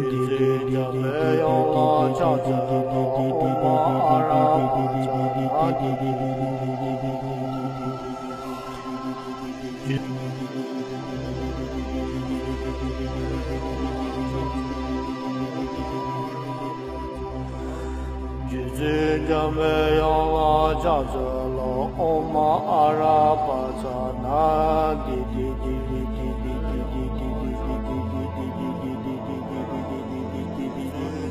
di di di di bizi camiyola cazılı oma araba cana gidi gidi gidi gidi gidi gidi gidi gidi gidi gidi gidi gidi gidi gidi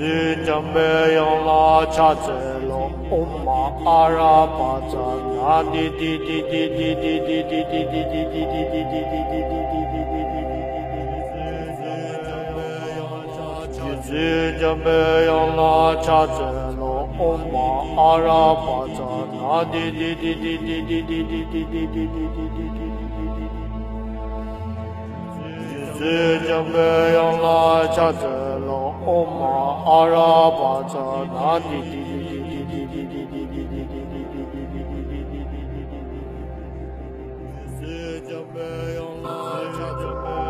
jame yang la 世界被用来加持龙欧玛阿拉巴车那滴滴滴滴滴滴滴滴滴滴滴滴滴滴滴滴滴滴滴。世界被用来加持。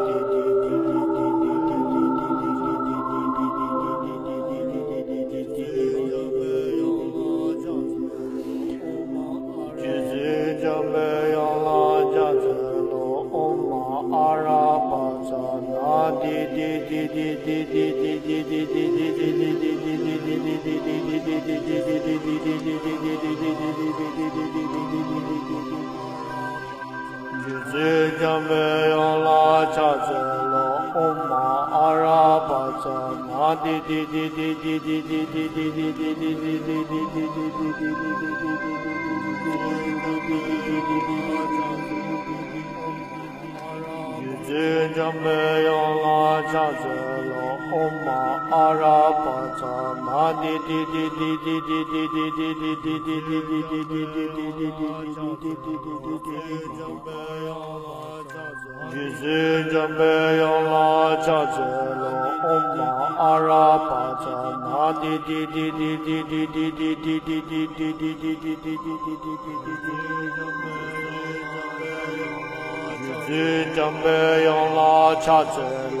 Yüzü gömü yola çazılı umma araba sana di di di di di di di di di di di di di di di di di di Yüzü gömü yola çazılı Oma arabata na di di di di di di di di di di di di di di di di di Yüzü cembe yola çazelo Oma arabata na di di di di di di di di di di di di di di di di di di di Yüzü cembe yola çazelo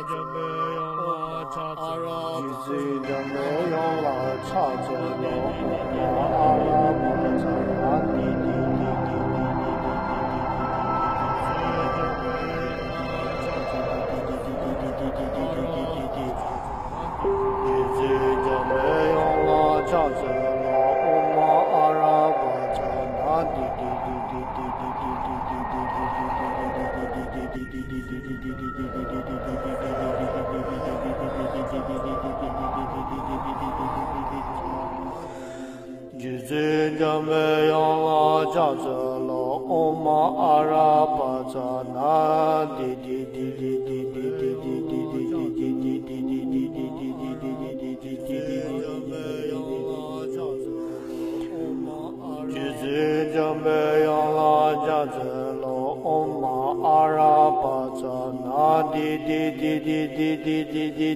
拉cha子罗阿拉自正贝用拉cha子罗唵嘛阿拉巴扎那滴滴滴滴自正贝用拉cha子罗唵嘛阿拉巴扎那滴滴滴滴滴滴滴滴滴滴滴滴滴具 out, so.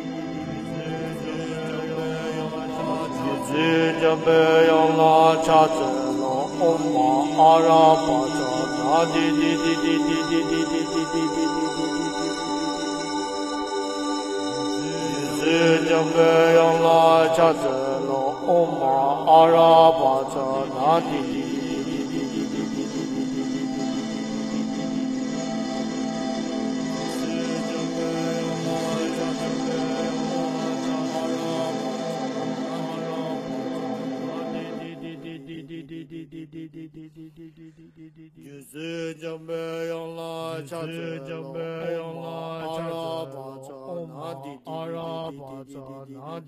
自正贝用拉cha子罗唵嘛阿拉巴扎那滴滴滴滴滴滴滴滴滴滴滴自正贝用拉cha子罗唵嘛阿拉巴扎那滴滴滴滴 Yüzü cembe yolla çatır Cembe yolla çatır Araba çana Araba çana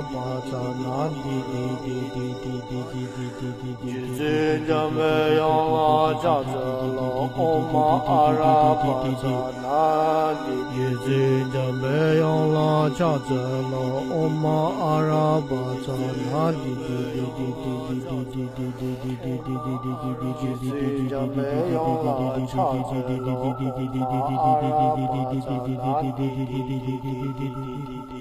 bacana di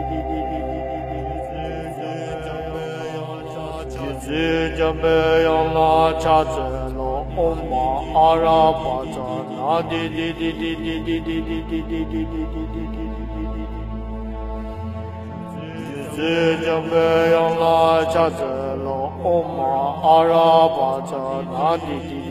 Zidjabe yalla cha zelo oma ara na di di di di di di di di di di di di di di di di di di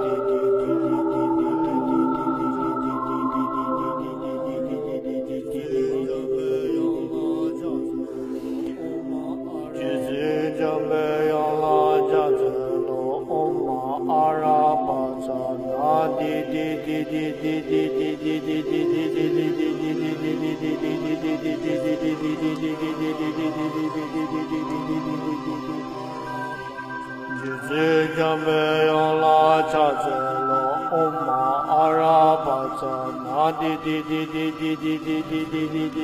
Om Ma Di Di Di Di Di Di Di Di Di Di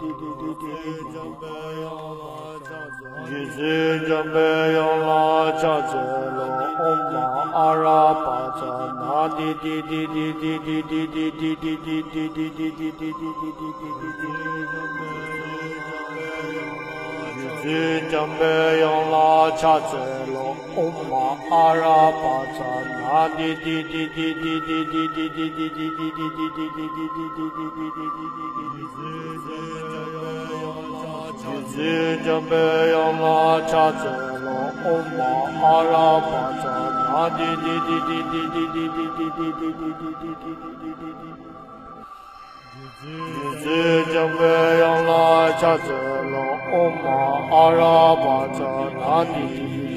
Di Jizi Jambe Yong La Cha Tse Lo Om Arabata Na Di Di Di Di Di Di Di Di Di Di Di Di Di Di Di Di Di Jambe Yong La Cha Tse Lo Om Arabata Na Di Di Di Di Di Di Di Di Di Di Di Di Di Di Di Di Zi jambe yong la cha tse lo om ma a ra pa cha na di di di di di di di di di di di di di 是将被用来恰子龙欧玛阿拉巴扎南尼。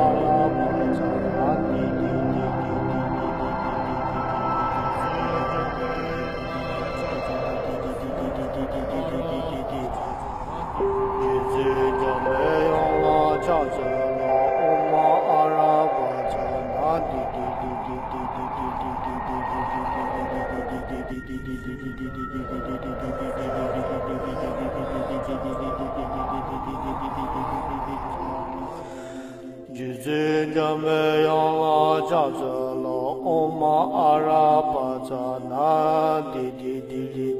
Araba çağıran cha cha la om ma a ra pa cha na di di di di Jizi jame yang la cha tse lo om ma a ra pa cha na di di di di di di di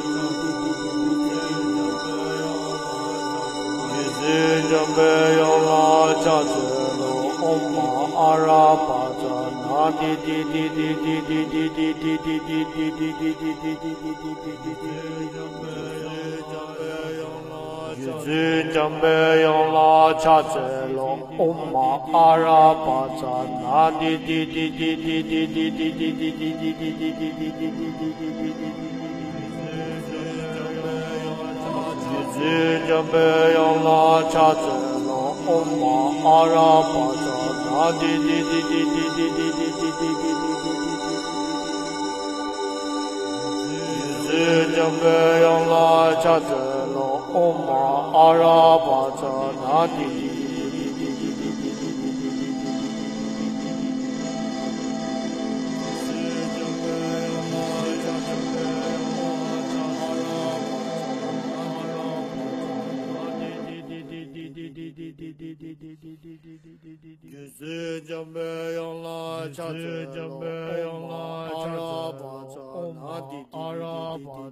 di di di di di di di Jizi jambe yang la cha tse lo om ma a ra pa cha na di di di di di di di di di di di di di di di di Jizi jambe yang la cha tse lo om ma a ra pa cha na di di di di di di di di di di di di di di yang la cha tse lo om ma a ra pa cha na di di di di di di di di di di di Jizi jambe yang la cha tse lo om ma a ra pa cha na di di di Yüzü cembe yanla çatır cembe yanla çatır Araba çana didi Araba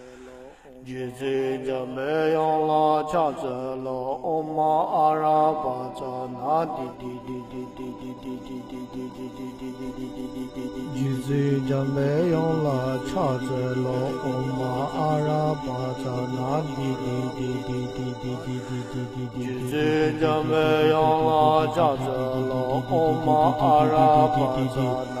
ji zi ja me yang la cha zi lo o ma a ra pa cha na di di di di di di di di di di di di di di di di di di di ji zi ja me yang la cha zi lo o ma a ra pa cha na di di di di di di di di di di di ji zi ja me yang la cha zi lo o ma a ra pa cha na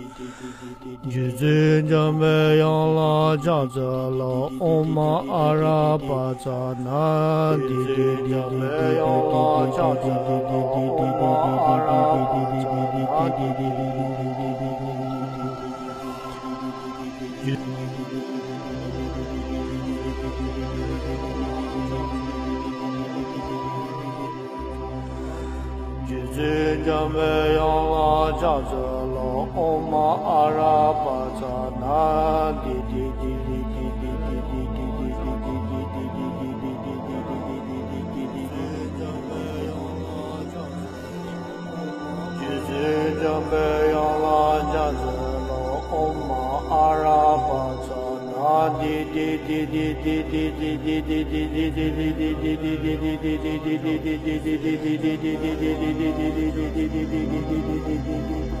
你最最没有拉扎扎拉，欧嘛阿拉巴扎那。你最最没有拉扎扎拉，我嘛阿让巴扎那。你最最没有拉扎扎拉。olma arabacana Didi didi didi didi didi didi didi didi didi didi didi didi Yüzü cambe yalacazına olma arabacana Didi didi didi didi didi didi didi didi didi didi didi didi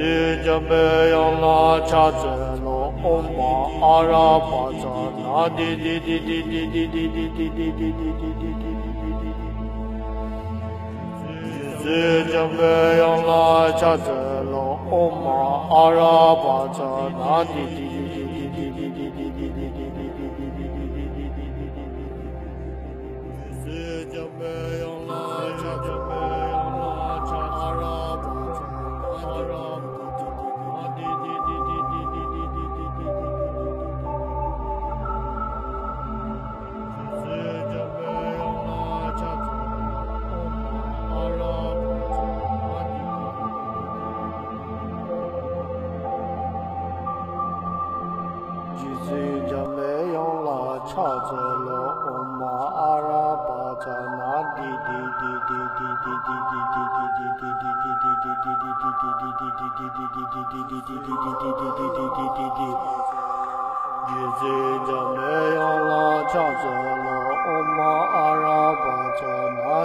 是这贝要拉恰子罗欧玛阿拉巴扎那滴滴滴滴滴滴滴滴滴滴滴滴滴滴滴滴滴。是这贝要拉恰子罗欧玛阿拉巴扎那滴滴。Yüzüceme yala çazana Oma araba çana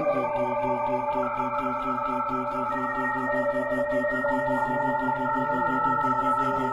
Di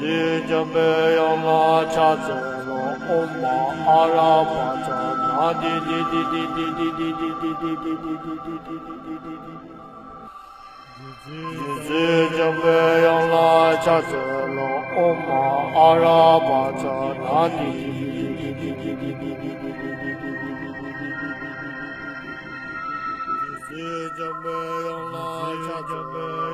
日就被用了叉子龙欧玛阿拉巴扎那滴滴滴滴滴滴滴滴滴滴滴滴滴滴滴滴滴滴。日子就被用了叉子龙欧玛阿拉巴扎那滴滴滴滴滴滴滴滴滴滴滴。日子就被用了叉子龙。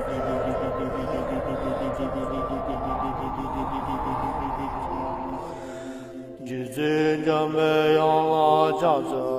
就没有了饺子